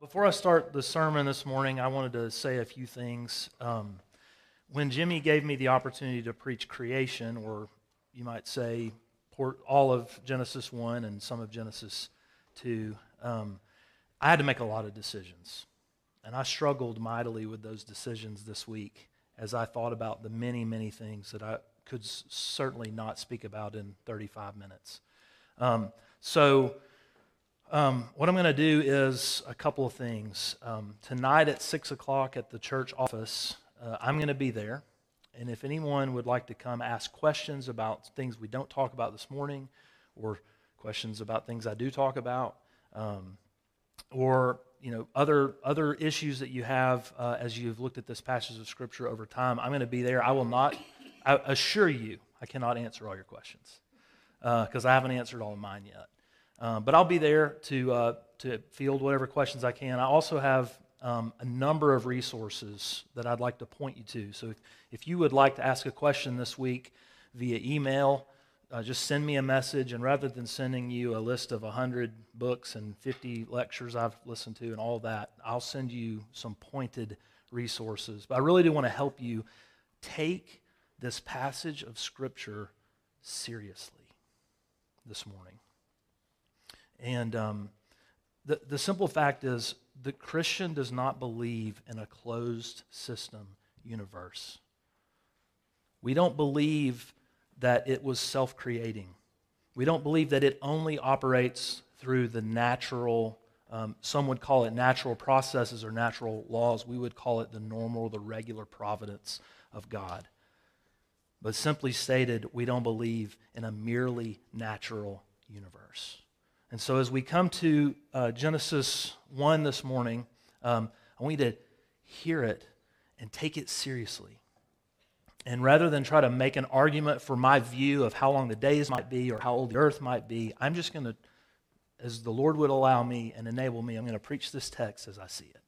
Before I start the sermon this morning, I wanted to say a few things. Um, when Jimmy gave me the opportunity to preach creation, or you might say all of Genesis 1 and some of Genesis 2, um, I had to make a lot of decisions. And I struggled mightily with those decisions this week as I thought about the many, many things that I could certainly not speak about in 35 minutes. Um, so, um, what I'm going to do is a couple of things. Um, tonight at 6 o'clock at the church office, uh, I'm going to be there. And if anyone would like to come ask questions about things we don't talk about this morning, or questions about things I do talk about, um, or you know other other issues that you have uh, as you've looked at this passage of scripture over time, I'm going to be there. I will not. I assure you, I cannot answer all your questions because uh, I haven't answered all of mine yet. Um, but I'll be there to, uh, to field whatever questions I can. I also have um, a number of resources that I'd like to point you to. So if, if you would like to ask a question this week via email, uh, just send me a message. And rather than sending you a list of 100 books and 50 lectures I've listened to and all that, I'll send you some pointed resources. But I really do want to help you take this passage of Scripture seriously this morning. And um, the, the simple fact is, the Christian does not believe in a closed system universe. We don't believe that it was self creating. We don't believe that it only operates through the natural, um, some would call it natural processes or natural laws. We would call it the normal, the regular providence of God. But simply stated, we don't believe in a merely natural universe. And so, as we come to uh, Genesis 1 this morning, um, I want you to hear it and take it seriously. And rather than try to make an argument for my view of how long the days might be or how old the earth might be, I'm just going to, as the Lord would allow me and enable me, I'm going to preach this text as I see it.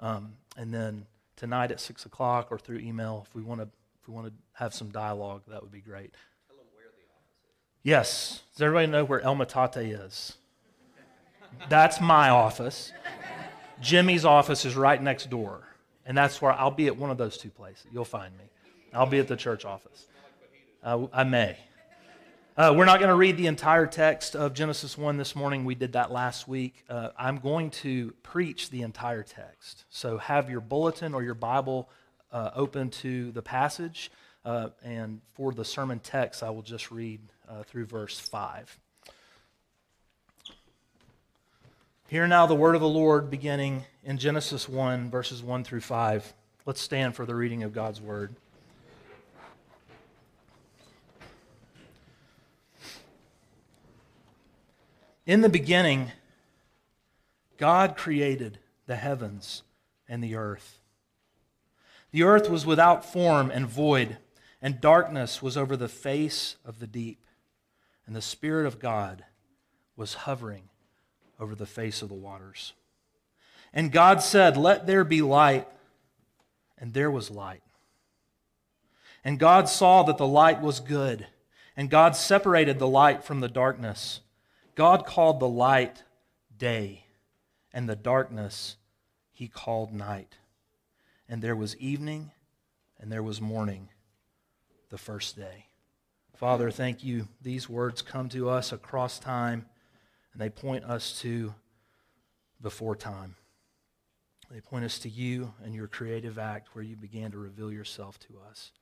Um, and then tonight at 6 o'clock or through email, if we want to, if we want to have some dialogue, that would be great. Yes. Does everybody know where El Metate is? That's my office. Jimmy's office is right next door. And that's where I'll be at one of those two places. You'll find me. I'll be at the church office. Uh, I may. Uh, we're not going to read the entire text of Genesis 1 this morning. We did that last week. Uh, I'm going to preach the entire text. So have your bulletin or your Bible uh, open to the passage. Uh, and for the sermon text, I will just read uh, through verse 5. Hear now the word of the Lord beginning in Genesis 1, verses 1 through 5. Let's stand for the reading of God's word. In the beginning, God created the heavens and the earth. The earth was without form and void, and darkness was over the face of the deep and the Spirit of God was hovering over the face of the waters. And God said, Let there be light. And there was light. And God saw that the light was good. And God separated the light from the darkness. God called the light day, and the darkness he called night. And there was evening, and there was morning the first day. Father, thank you. These words come to us across time, and they point us to before time. They point us to you and your creative act where you began to reveal yourself to us.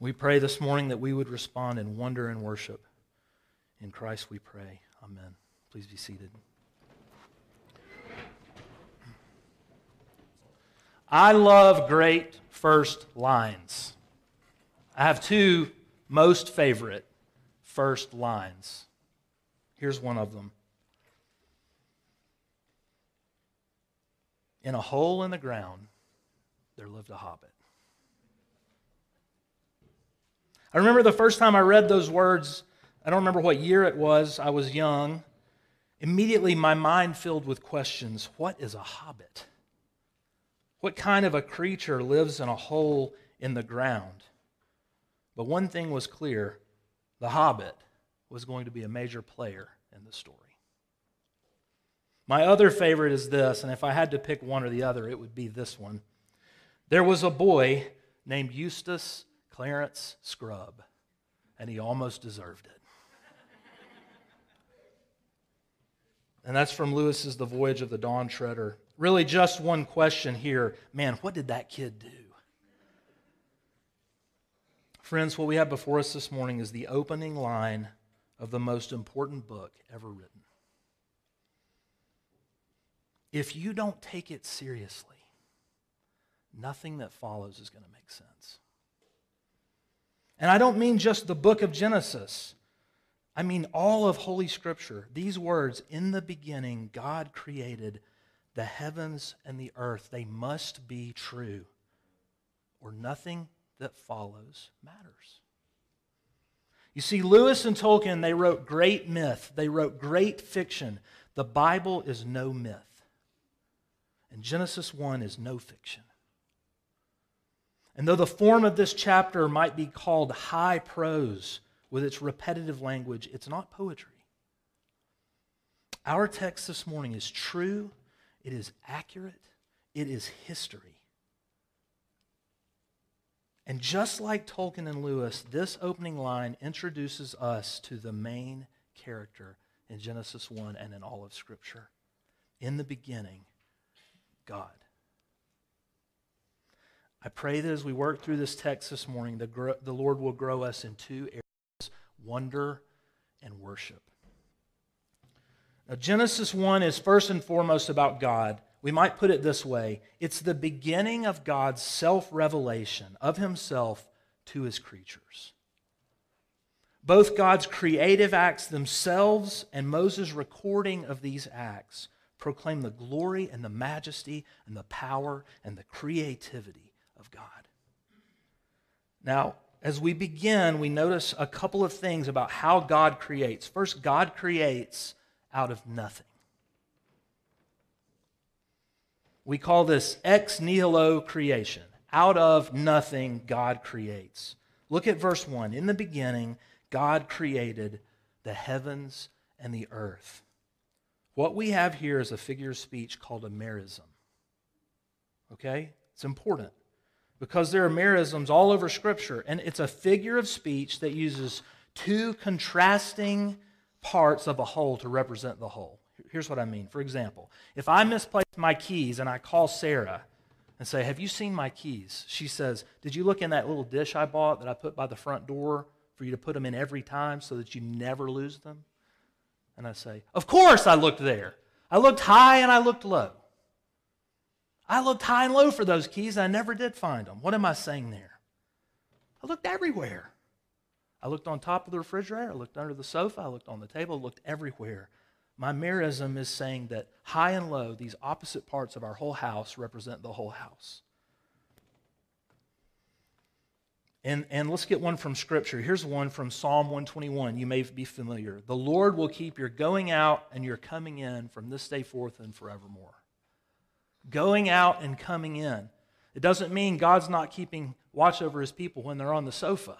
We pray this morning that we would respond in wonder and worship. In Christ we pray. Amen. Please be seated. I love great first lines. I have two most favorite first lines. Here's one of them In a hole in the ground, there lived a hobbit. I remember the first time I read those words, I don't remember what year it was, I was young. Immediately, my mind filled with questions What is a hobbit? What kind of a creature lives in a hole in the ground? But one thing was clear the Hobbit was going to be a major player in the story. My other favorite is this, and if I had to pick one or the other, it would be this one. There was a boy named Eustace Clarence Scrubb, and he almost deserved it. and that's from Lewis's The Voyage of the Dawn Treader. Really, just one question here. Man, what did that kid do? Friends, what we have before us this morning is the opening line of the most important book ever written. If you don't take it seriously, nothing that follows is going to make sense. And I don't mean just the book of Genesis. I mean all of Holy Scripture. These words, in the beginning, God created the heavens and the earth. They must be true, or nothing that follows matters. You see, Lewis and Tolkien, they wrote great myth, they wrote great fiction. The Bible is no myth. And Genesis 1 is no fiction. And though the form of this chapter might be called high prose with its repetitive language, it's not poetry. Our text this morning is true, it is accurate, it is history. And just like Tolkien and Lewis, this opening line introduces us to the main character in Genesis 1 and in all of Scripture. In the beginning, God. I pray that as we work through this text this morning, the, the Lord will grow us in two areas wonder and worship. Now, Genesis 1 is first and foremost about God. We might put it this way it's the beginning of God's self revelation of himself to his creatures. Both God's creative acts themselves and Moses' recording of these acts proclaim the glory and the majesty and the power and the creativity of God. Now, as we begin, we notice a couple of things about how God creates. First, God creates out of nothing. We call this ex nihilo creation. Out of nothing, God creates. Look at verse 1. In the beginning, God created the heavens and the earth. What we have here is a figure of speech called a merism. Okay? It's important because there are merisms all over Scripture, and it's a figure of speech that uses two contrasting parts of a whole to represent the whole. Here's what I mean. For example, if I misplace my keys and I call Sarah and say, Have you seen my keys? She says, Did you look in that little dish I bought that I put by the front door for you to put them in every time so that you never lose them? And I say, Of course I looked there. I looked high and I looked low. I looked high and low for those keys and I never did find them. What am I saying there? I looked everywhere. I looked on top of the refrigerator, I looked under the sofa, I looked on the table, I looked everywhere. My merism is saying that high and low, these opposite parts of our whole house, represent the whole house. And, and let's get one from Scripture. Here's one from Psalm 121. You may be familiar. The Lord will keep your going out and your coming in from this day forth and forevermore. Going out and coming in. It doesn't mean God's not keeping watch over his people when they're on the sofa.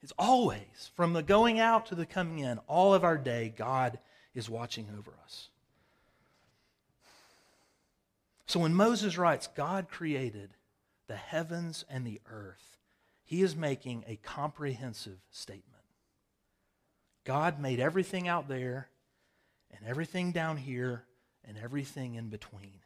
It's always, from the going out to the coming in, all of our day, God is watching over us. So when Moses writes, God created the heavens and the earth, he is making a comprehensive statement. God made everything out there and everything down here and everything in between.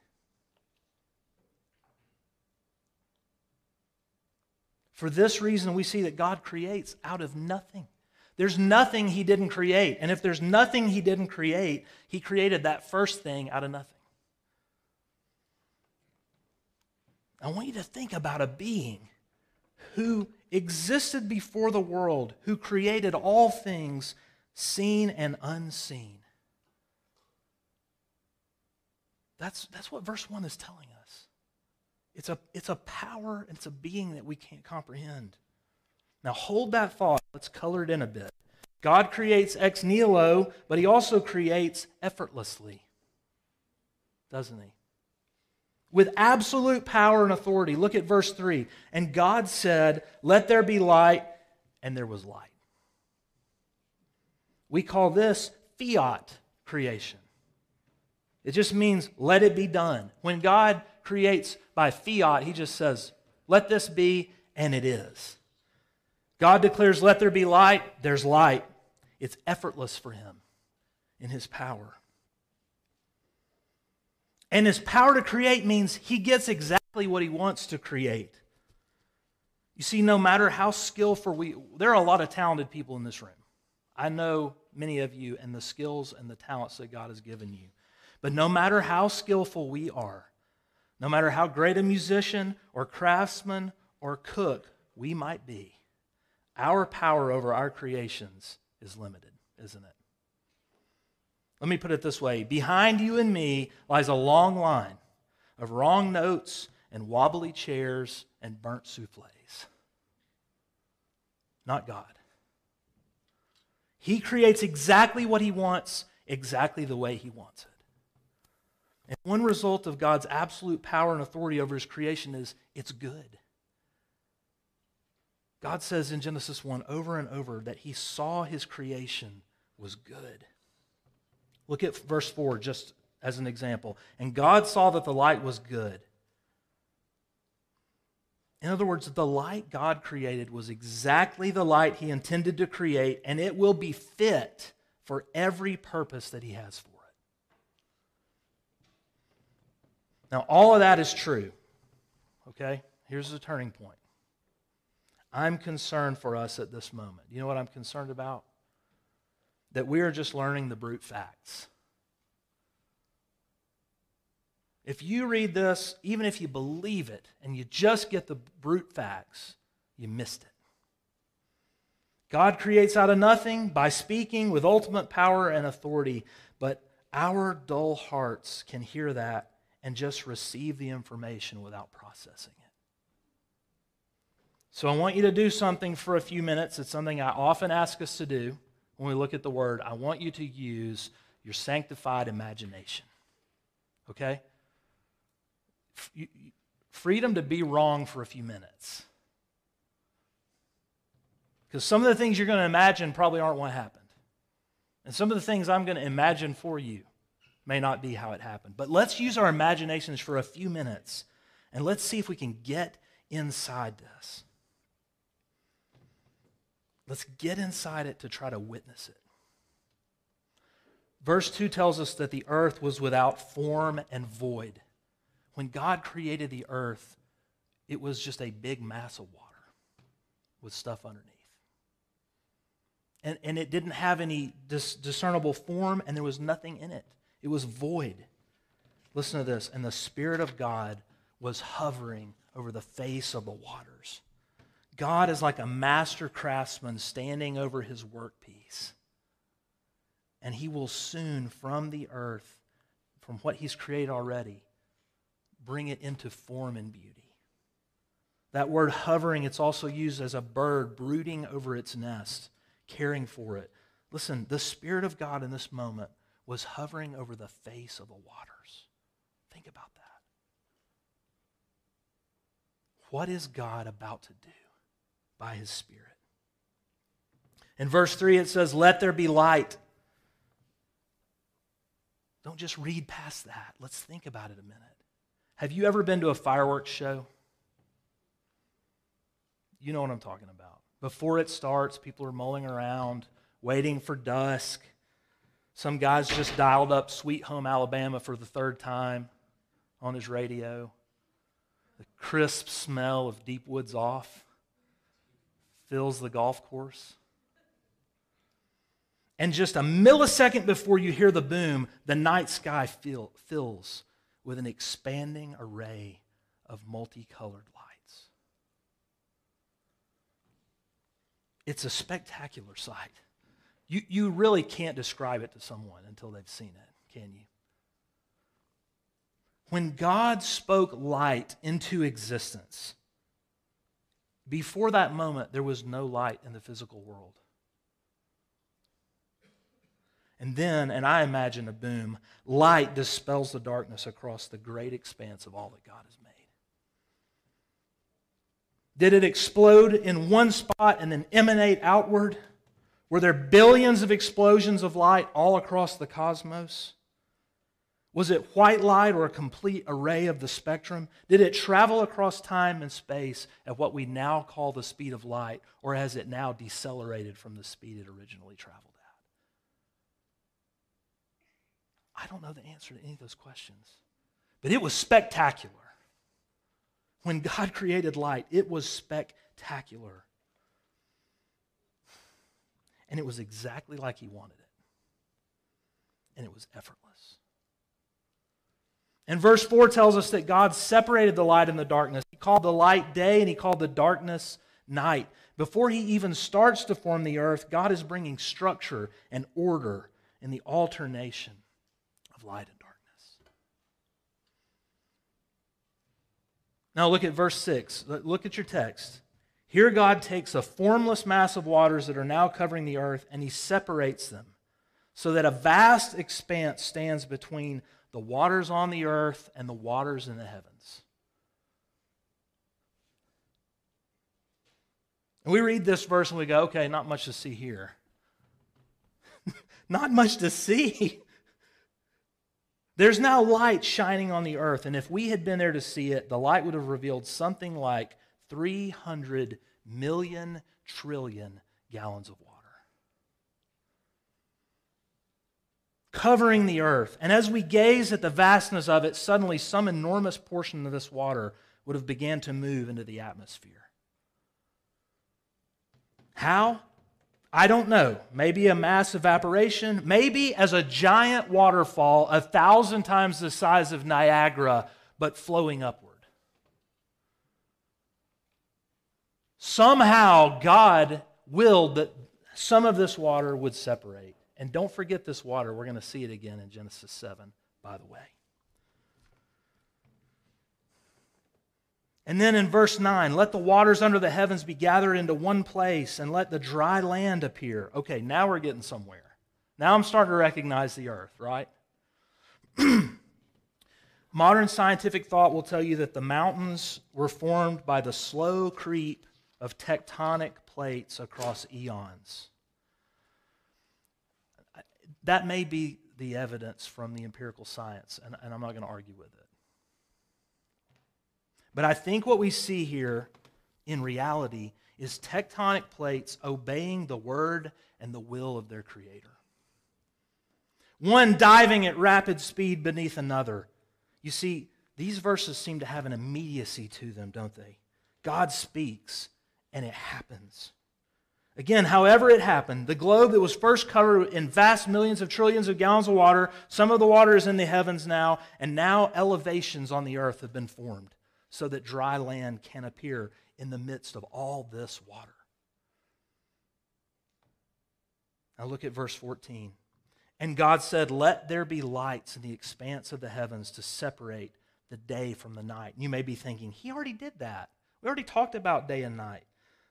For this reason, we see that God creates out of nothing. There's nothing he didn't create. And if there's nothing he didn't create, he created that first thing out of nothing. I want you to think about a being who existed before the world, who created all things seen and unseen. That's, that's what verse 1 is telling us. It's a, it's a power, it's a being that we can't comprehend. Now hold that thought. Let's color it in a bit. God creates ex nihilo, but he also creates effortlessly, doesn't he? With absolute power and authority. Look at verse 3. And God said, Let there be light, and there was light. We call this fiat creation. It just means let it be done. When God creates by fiat, he just says, let this be, and it is. God declares, let there be light, there's light. It's effortless for him in his power. And his power to create means he gets exactly what he wants to create. You see, no matter how skillful we, there are a lot of talented people in this room. I know many of you and the skills and the talents that God has given you. But no matter how skillful we are, no matter how great a musician or craftsman or cook we might be, our power over our creations is limited, isn't it? Let me put it this way Behind you and me lies a long line of wrong notes and wobbly chairs and burnt souffles. Not God. He creates exactly what He wants, exactly the way He wants it. And one result of God's absolute power and authority over His creation is it's good. God says in Genesis 1 over and over that He saw His creation was good. Look at verse 4 just as an example. And God saw that the light was good. In other words, the light God created was exactly the light He intended to create, and it will be fit for every purpose that He has for it. Now, all of that is true. Okay? Here's the turning point. I'm concerned for us at this moment. You know what I'm concerned about? that we are just learning the brute facts. If you read this, even if you believe it and you just get the brute facts, you missed it. God creates out of nothing by speaking with ultimate power and authority, but our dull hearts can hear that and just receive the information without processing. So I want you to do something for a few minutes. It's something I often ask us to do when we look at the word, I want you to use your sanctified imagination. Okay? Freedom to be wrong for a few minutes. Because some of the things you're going to imagine probably aren't what happened. And some of the things I'm going to imagine for you may not be how it happened. But let's use our imaginations for a few minutes and let's see if we can get inside this. Let's get inside it to try to witness it. Verse 2 tells us that the earth was without form and void. When God created the earth, it was just a big mass of water with stuff underneath. And, and it didn't have any dis- discernible form, and there was nothing in it. It was void. Listen to this. And the Spirit of God was hovering over the face of the waters. God is like a master craftsman standing over his workpiece. And he will soon, from the earth, from what he's created already, bring it into form and beauty. That word hovering, it's also used as a bird brooding over its nest, caring for it. Listen, the Spirit of God in this moment was hovering over the face of the waters. Think about that. What is God about to do? By his Spirit. In verse 3, it says, Let there be light. Don't just read past that. Let's think about it a minute. Have you ever been to a fireworks show? You know what I'm talking about. Before it starts, people are mulling around, waiting for dusk. Some guy's just dialed up Sweet Home Alabama for the third time on his radio. The crisp smell of deep woods off fills the golf course. And just a millisecond before you hear the boom, the night sky fill, fills with an expanding array of multicolored lights. It's a spectacular sight. You, you really can't describe it to someone until they've seen it, can you? When God spoke light into existence, before that moment, there was no light in the physical world. And then, and I imagine a boom, light dispels the darkness across the great expanse of all that God has made. Did it explode in one spot and then emanate outward? Were there billions of explosions of light all across the cosmos? Was it white light or a complete array of the spectrum? Did it travel across time and space at what we now call the speed of light, or has it now decelerated from the speed it originally traveled at? I don't know the answer to any of those questions, but it was spectacular. When God created light, it was spectacular. And it was exactly like He wanted it, and it was effortless. And verse 4 tells us that God separated the light and the darkness. He called the light day and he called the darkness night. Before he even starts to form the earth, God is bringing structure and order in the alternation of light and darkness. Now look at verse 6. Look at your text. Here God takes a formless mass of waters that are now covering the earth and he separates them so that a vast expanse stands between the waters on the earth and the waters in the heavens. And we read this verse and we go, okay, not much to see here. not much to see. There's now light shining on the earth, and if we had been there to see it, the light would have revealed something like 300 million trillion gallons of water. Covering the earth. And as we gaze at the vastness of it, suddenly some enormous portion of this water would have began to move into the atmosphere. How? I don't know. Maybe a mass evaporation. Maybe as a giant waterfall, a thousand times the size of Niagara, but flowing upward. Somehow, God willed that some of this water would separate. And don't forget this water. We're going to see it again in Genesis 7, by the way. And then in verse 9, let the waters under the heavens be gathered into one place and let the dry land appear. Okay, now we're getting somewhere. Now I'm starting to recognize the earth, right? Modern scientific thought will tell you that the mountains were formed by the slow creep of tectonic plates across eons that may be the evidence from the empirical science, and, and I'm not going to argue with it. But I think what we see here in reality is tectonic plates obeying the word and the will of their creator. One diving at rapid speed beneath another. You see, these verses seem to have an immediacy to them, don't they? God speaks, and it happens. Again, however it happened, the globe that was first covered in vast millions of trillions of gallons of water, some of the water is in the heavens now, and now elevations on the earth have been formed so that dry land can appear in the midst of all this water. Now look at verse 14. And God said, Let there be lights in the expanse of the heavens to separate the day from the night. And you may be thinking, He already did that. We already talked about day and night.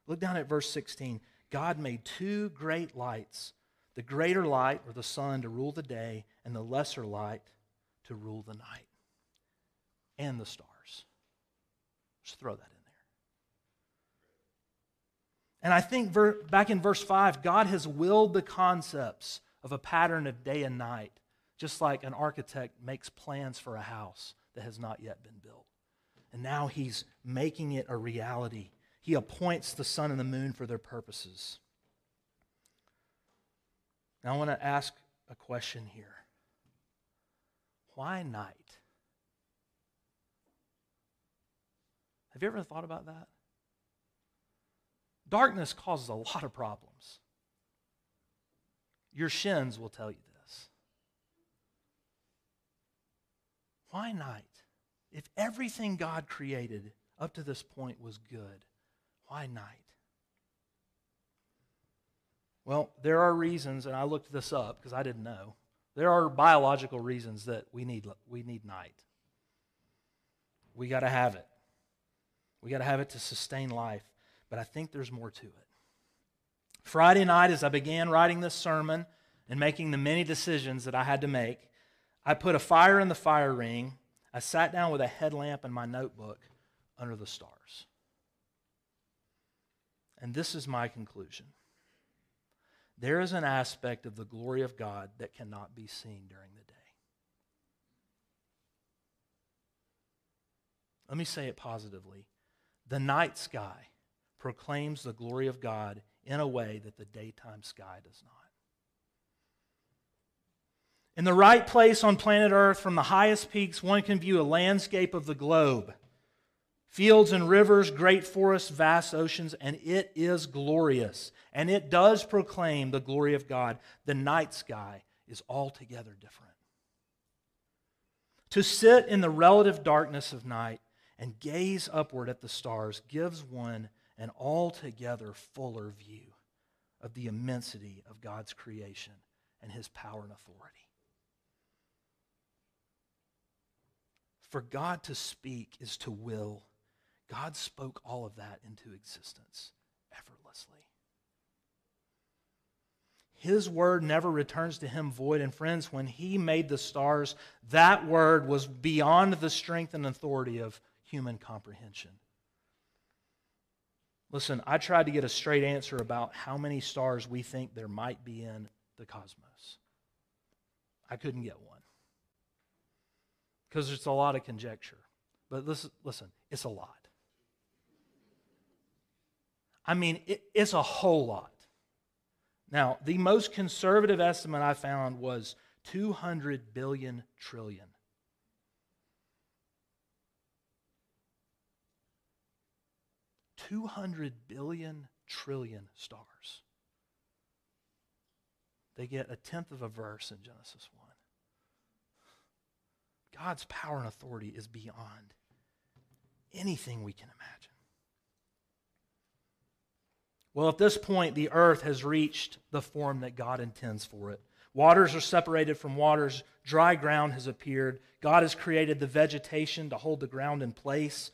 Look down at verse 16. God made two great lights the greater light, or the sun, to rule the day, and the lesser light to rule the night and the stars. Just throw that in there. And I think ver- back in verse 5, God has willed the concepts of a pattern of day and night, just like an architect makes plans for a house that has not yet been built. And now he's making it a reality he appoints the sun and the moon for their purposes. Now, I want to ask a question here why night? Have you ever thought about that? Darkness causes a lot of problems. Your shins will tell you this. Why night? If everything God created up to this point was good, why night? Well, there are reasons, and I looked this up because I didn't know. There are biological reasons that we need, we need night. We got to have it. We got to have it to sustain life. But I think there's more to it. Friday night, as I began writing this sermon and making the many decisions that I had to make, I put a fire in the fire ring. I sat down with a headlamp and my notebook under the stars. And this is my conclusion there is an aspect of the glory of God that cannot be seen during the day. Let me say it positively. The night sky proclaims the glory of God in a way that the daytime sky does not. In the right place on planet Earth, from the highest peaks, one can view a landscape of the globe fields and rivers, great forests, vast oceans, and it is glorious. And it does proclaim the glory of God. The night sky is altogether different. To sit in the relative darkness of night and gaze upward at the stars gives one an altogether fuller view of the immensity of God's creation and his power and authority. For God to speak is to will. God spoke all of that into existence effortlessly. His word never returns to him void. And friends, when he made the stars, that word was beyond the strength and authority of human comprehension. Listen, I tried to get a straight answer about how many stars we think there might be in the cosmos. I couldn't get one because it's a lot of conjecture. But listen, listen it's a lot. I mean, it, it's a whole lot. Now, the most conservative estimate I found was 200 billion trillion. Two hundred billion trillion stars. They get a tenth of a verse in Genesis 1. God's power and authority is beyond anything we can imagine. Well, at this point, the earth has reached the form that God intends for it. Waters are separated from waters, dry ground has appeared. God has created the vegetation to hold the ground in place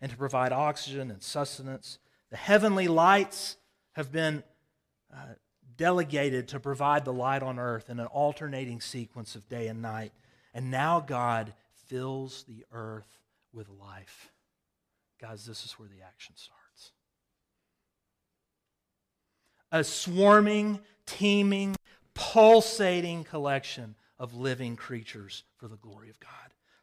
and to provide oxygen and sustenance. The heavenly lights have been uh, delegated to provide the light on earth in an alternating sequence of day and night. And now God fills the earth with life. Guys, this is where the action starts a swarming, teeming, pulsating collection of living creatures for the glory of God.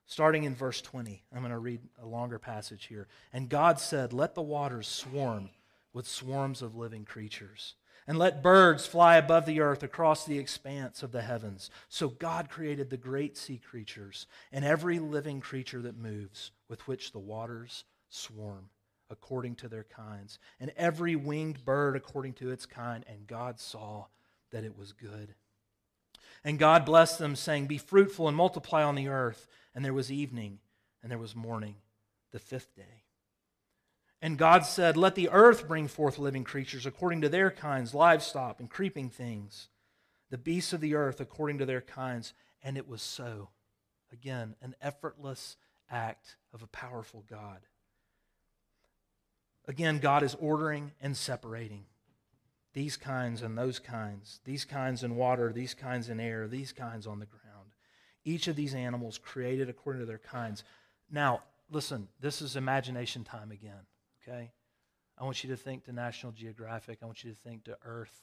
Starting in verse 20, I'm going to read a longer passage here. And God said, Let the waters swarm with swarms of living creatures, and let birds fly above the earth across the expanse of the heavens. So God created the great sea creatures and every living creature that moves, with which the waters swarm according to their kinds, and every winged bird according to its kind. And God saw that it was good. And God blessed them, saying, Be fruitful and multiply on the earth. And there was evening, and there was morning, the fifth day. And God said, Let the earth bring forth living creatures according to their kinds, livestock and creeping things, the beasts of the earth according to their kinds. And it was so. Again, an effortless act of a powerful God. Again, God is ordering and separating these kinds and those kinds, these kinds in water, these kinds in air, these kinds on the ground. Each of these animals created according to their kinds. Now, listen, this is imagination time again, okay? I want you to think to National Geographic. I want you to think to Earth.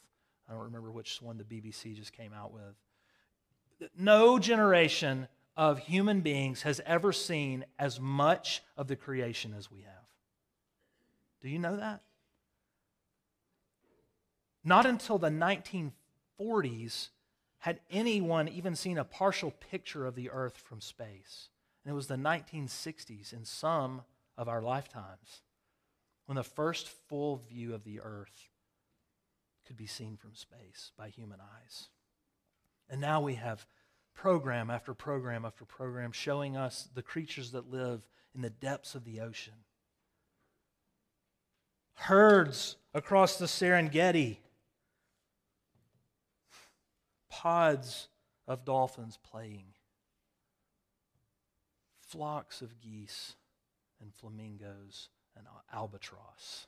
I don't remember which one the BBC just came out with. No generation of human beings has ever seen as much of the creation as we have. Do you know that? Not until the 1940s had anyone even seen a partial picture of the earth from space. And it was the 1960s, in some of our lifetimes, when the first full view of the earth could be seen from space by human eyes. And now we have program after program after program showing us the creatures that live in the depths of the ocean herds across the Serengeti, pods of dolphins playing, flocks of geese and flamingos and albatross.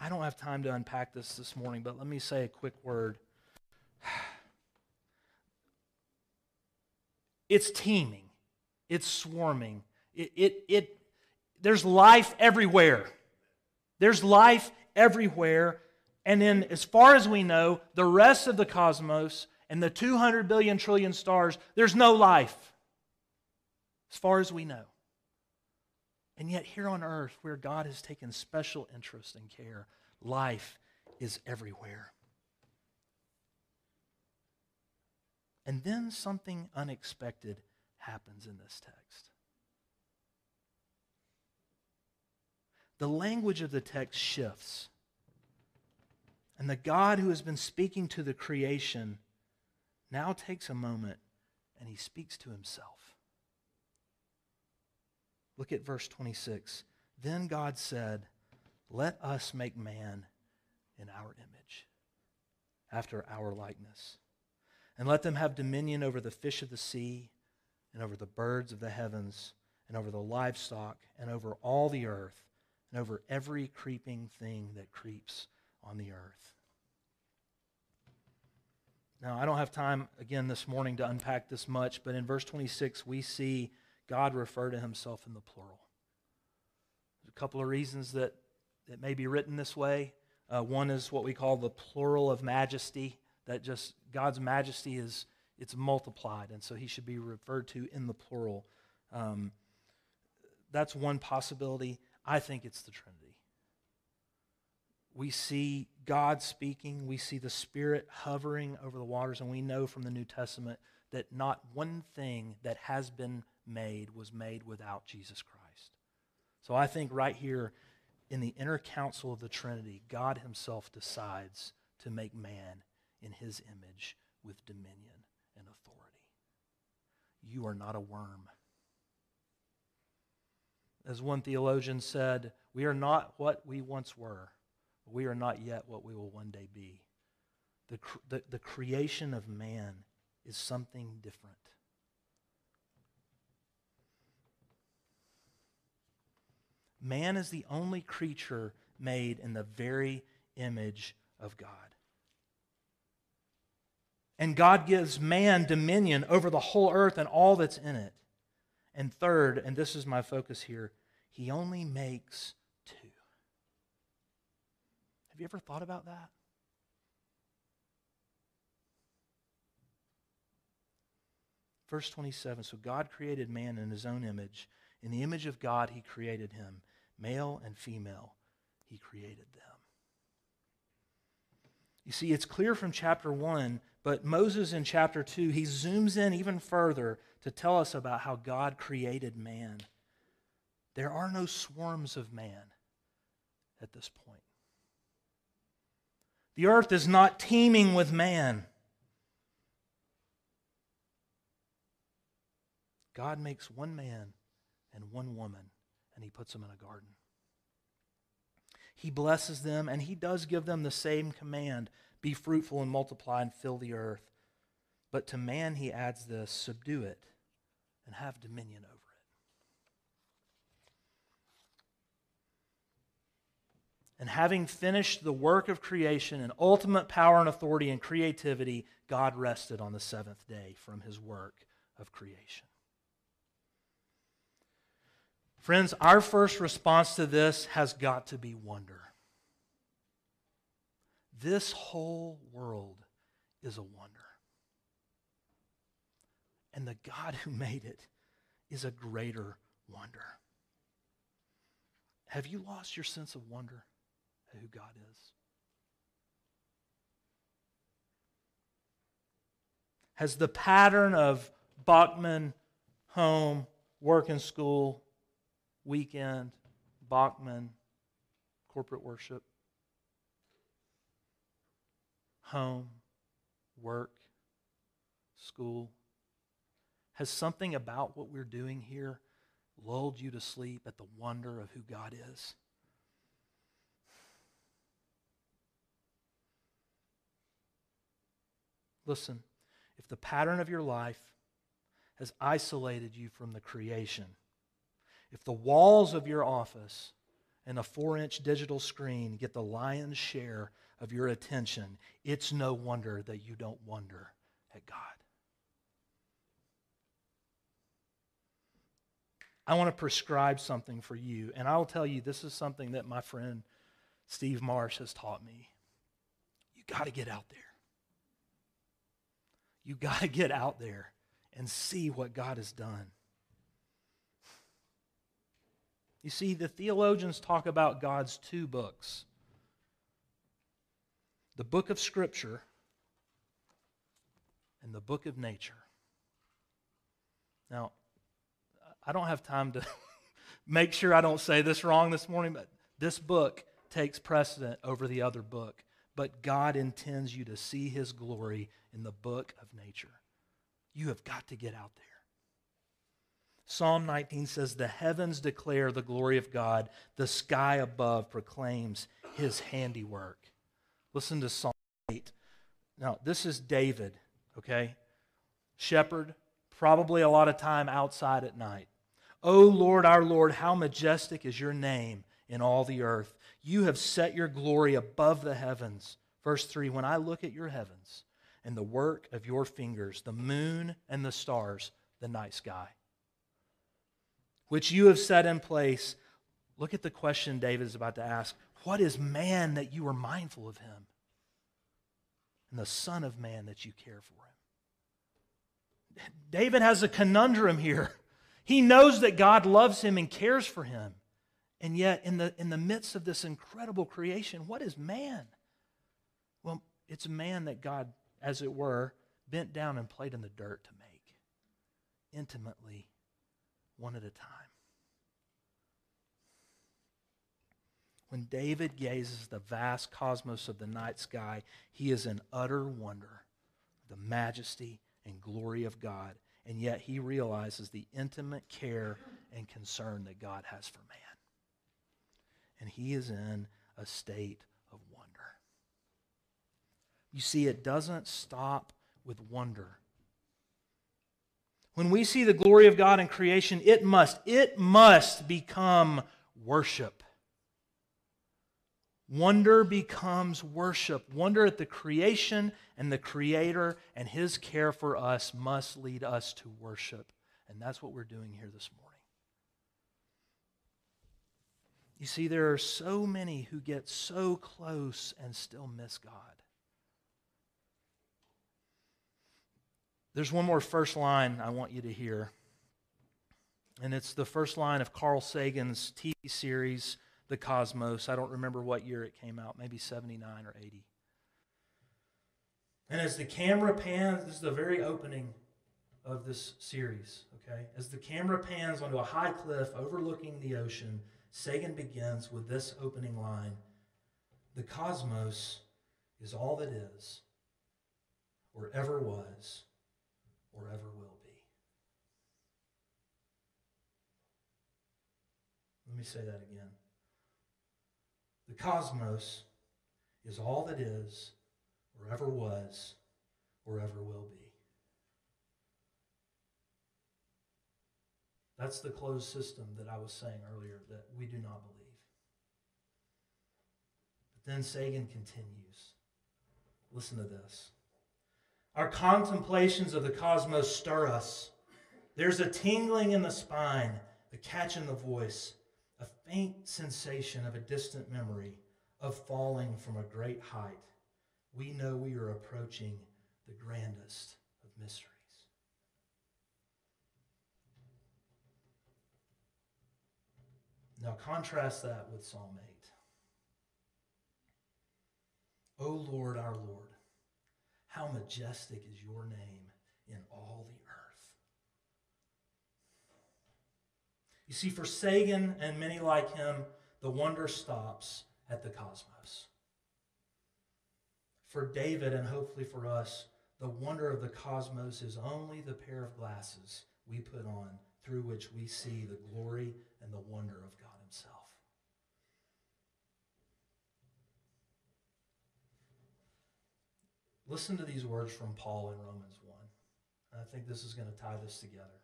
I don't have time to unpack this this morning, but let me say a quick word. It's teeming, it's swarming it, it, it, there's life everywhere. There's life everywhere. And then, as far as we know, the rest of the cosmos and the 200 billion trillion stars, there's no life, as far as we know. And yet, here on earth, where God has taken special interest and care, life is everywhere. And then something unexpected happens in this text. The language of the text shifts. And the God who has been speaking to the creation now takes a moment and he speaks to himself. Look at verse 26. Then God said, Let us make man in our image, after our likeness, and let them have dominion over the fish of the sea, and over the birds of the heavens, and over the livestock, and over all the earth, and over every creeping thing that creeps on the earth. Now, I don't have time again this morning to unpack this much, but in verse 26, we see God refer to himself in the plural. There's a couple of reasons that it may be written this way. Uh, one is what we call the plural of majesty, that just God's majesty is it's multiplied, and so he should be referred to in the plural. Um, that's one possibility. I think it's the Trinity we see God speaking, we see the Spirit hovering over the waters, and we know from the New Testament that not one thing that has been made was made without Jesus Christ. So I think right here in the inner council of the Trinity, God Himself decides to make man in His image with dominion and authority. You are not a worm. As one theologian said, we are not what we once were we are not yet what we will one day be. The, the, the creation of man is something different. Man is the only creature made in the very image of God. And God gives man dominion over the whole earth and all that's in it. And third, and this is my focus here, he only makes two. have you ever thought about that? Verse 27 So God created man in his own image. In the image of God, he created him. Male and female, he created them. You see, it's clear from chapter 1, but Moses in chapter 2, he zooms in even further to tell us about how God created man. There are no swarms of man at this point. The earth is not teeming with man. God makes one man and one woman, and he puts them in a garden. He blesses them, and he does give them the same command be fruitful and multiply and fill the earth. But to man, he adds this subdue it and have dominion over it. And having finished the work of creation in ultimate power and authority and creativity, God rested on the seventh day from his work of creation. Friends, our first response to this has got to be wonder. This whole world is a wonder. And the God who made it is a greater wonder. Have you lost your sense of wonder? At who God is. Has the pattern of Bachman, home, work and school, weekend, Bachman, corporate worship, home, work, school, has something about what we're doing here lulled you to sleep at the wonder of who God is? Listen, if the pattern of your life has isolated you from the creation, if the walls of your office and a four inch digital screen get the lion's share of your attention, it's no wonder that you don't wonder at God. I want to prescribe something for you, and I'll tell you this is something that my friend Steve Marsh has taught me. You got to get out there. You got to get out there and see what God has done. You see, the theologians talk about God's two books the book of Scripture and the book of nature. Now, I don't have time to make sure I don't say this wrong this morning, but this book takes precedent over the other book. But God intends you to see his glory in the book of nature. You have got to get out there. Psalm 19 says, The heavens declare the glory of God, the sky above proclaims his handiwork. Listen to Psalm 8. Now, this is David, okay? Shepherd, probably a lot of time outside at night. O Lord, our Lord, how majestic is your name in all the earth. You have set your glory above the heavens. Verse 3 When I look at your heavens and the work of your fingers, the moon and the stars, the night sky, which you have set in place, look at the question David is about to ask What is man that you are mindful of him? And the Son of Man that you care for him. David has a conundrum here. He knows that God loves him and cares for him. And yet, in the, in the midst of this incredible creation, what is man? Well, it's a man that God, as it were, bent down and played in the dirt to make intimately, one at a time. When David gazes at the vast cosmos of the night sky, he is in utter wonder the majesty and glory of God, and yet he realizes the intimate care and concern that God has for man. And he is in a state of wonder. You see, it doesn't stop with wonder. When we see the glory of God in creation, it must, it must become worship. Wonder becomes worship. Wonder at the creation and the Creator and His care for us must lead us to worship. And that's what we're doing here this morning. You see, there are so many who get so close and still miss God. There's one more first line I want you to hear. And it's the first line of Carl Sagan's TV series, The Cosmos. I don't remember what year it came out, maybe 79 or 80. And as the camera pans, this is the very opening of this series, okay? As the camera pans onto a high cliff overlooking the ocean, Sagan begins with this opening line The cosmos is all that is, or ever was, or ever will be. Let me say that again. The cosmos is all that is, or ever was, or ever will be. That's the closed system that I was saying earlier that we do not believe. But then Sagan continues. Listen to this. Our contemplations of the cosmos stir us. There's a tingling in the spine, a catch in the voice, a faint sensation of a distant memory of falling from a great height. We know we are approaching the grandest of mysteries. Now, contrast that with Psalm 8. O Lord, our Lord, how majestic is your name in all the earth. You see, for Sagan and many like him, the wonder stops at the cosmos. For David, and hopefully for us, the wonder of the cosmos is only the pair of glasses we put on through which we see the glory and the wonder of God Himself. Listen to these words from Paul in Romans 1. And I think this is going to tie this together.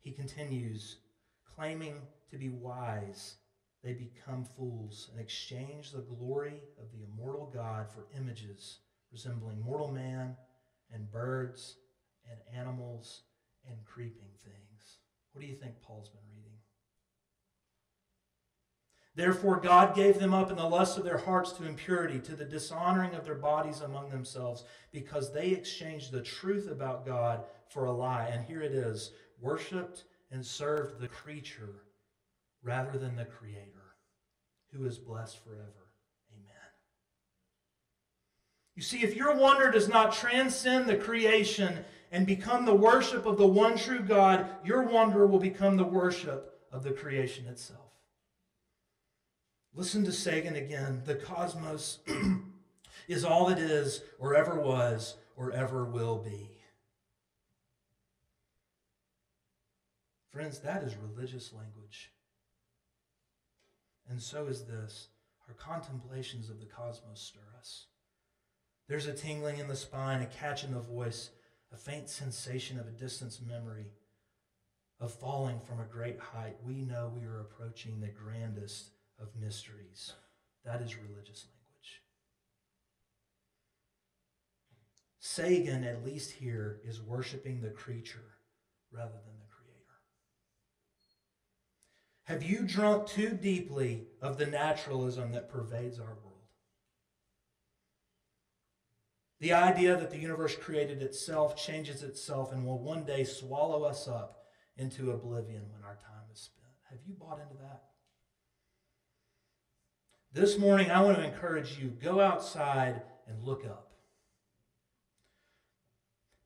He continues, claiming to be wise, they become fools and exchange the glory of the immortal God for images resembling mortal man and birds and animals and creeping things. What do you think Paul's been reading? Therefore, God gave them up in the lust of their hearts to impurity, to the dishonoring of their bodies among themselves, because they exchanged the truth about God for a lie. And here it is worshiped and served the creature rather than the Creator, who is blessed forever. Amen. You see, if your wonder does not transcend the creation and become the worship of the one true God, your wonder will become the worship of the creation itself. Listen to Sagan again. The cosmos is all it is, or ever was, or ever will be. Friends, that is religious language. And so is this. Our contemplations of the cosmos stir us. There's a tingling in the spine, a catch in the voice, a faint sensation of a distant memory of falling from a great height. We know we are approaching the grandest of mysteries. That is religious language. Sagan, at least here, is worshiping the creature rather than the. Have you drunk too deeply of the naturalism that pervades our world? The idea that the universe created itself, changes itself, and will one day swallow us up into oblivion when our time is spent. Have you bought into that? This morning, I want to encourage you go outside and look up.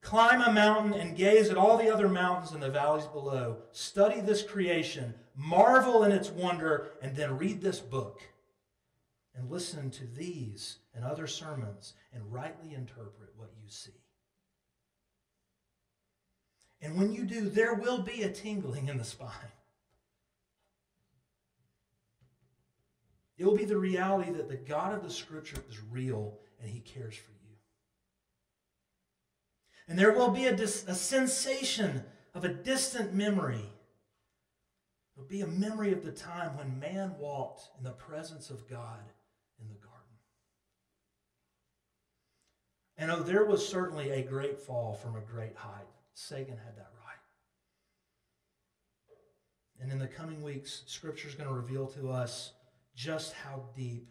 Climb a mountain and gaze at all the other mountains and the valleys below. Study this creation, marvel in its wonder, and then read this book. And listen to these and other sermons and rightly interpret what you see. And when you do, there will be a tingling in the spine. It will be the reality that the God of the Scripture is real and He cares for you. And there will be a, dis- a sensation of a distant memory. It will be a memory of the time when man walked in the presence of God in the garden. And oh, there was certainly a great fall from a great height. Sagan had that right. And in the coming weeks, Scripture is going to reveal to us just how deep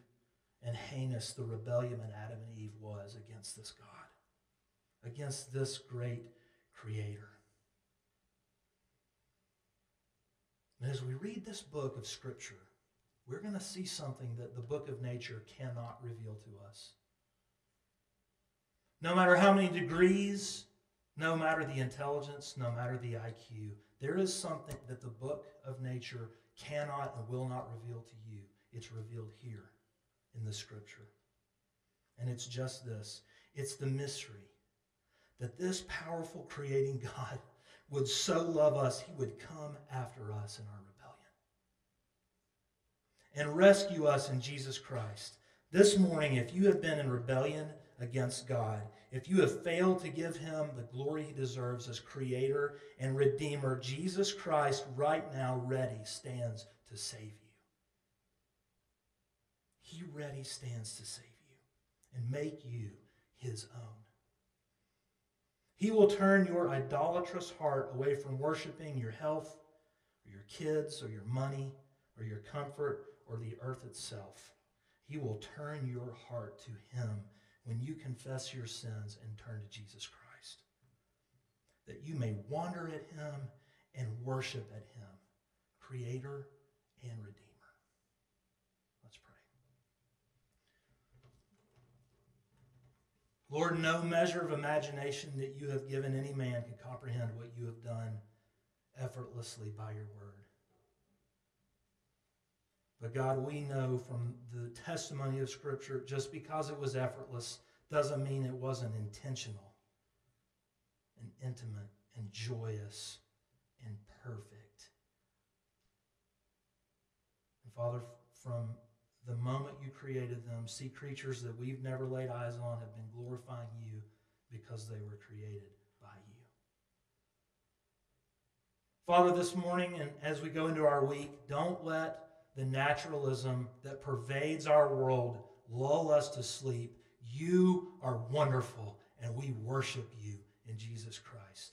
and heinous the rebellion in Adam and Eve was against this God, against this great Creator. And as we read this book of Scripture, we're going to see something that the book of nature cannot reveal to us. No matter how many degrees, no matter the intelligence, no matter the IQ, there is something that the book of nature cannot and will not reveal to you it's revealed here in the scripture. And it's just this it's the mystery that this powerful creating God would so love us, he would come after us in our rebellion and rescue us in Jesus Christ. This morning, if you have been in rebellion against God, if you have failed to give him the glory he deserves as creator and redeemer, Jesus Christ, right now, ready, stands to save you. He ready stands to save you and make you his own. He will turn your idolatrous heart away from worshiping your health or your kids or your money or your comfort or the earth itself. He will turn your heart to him when you confess your sins and turn to Jesus Christ. That you may wander at him and worship at him, creator and redeemer. Lord, no measure of imagination that you have given any man can comprehend what you have done effortlessly by your word. But God, we know from the testimony of Scripture, just because it was effortless doesn't mean it wasn't intentional and intimate and joyous and perfect. And Father, from the moment you created them, sea creatures that we've never laid eyes on have been glorifying you because they were created by you. Father, this morning and as we go into our week, don't let the naturalism that pervades our world lull us to sleep. You are wonderful, and we worship you in Jesus Christ.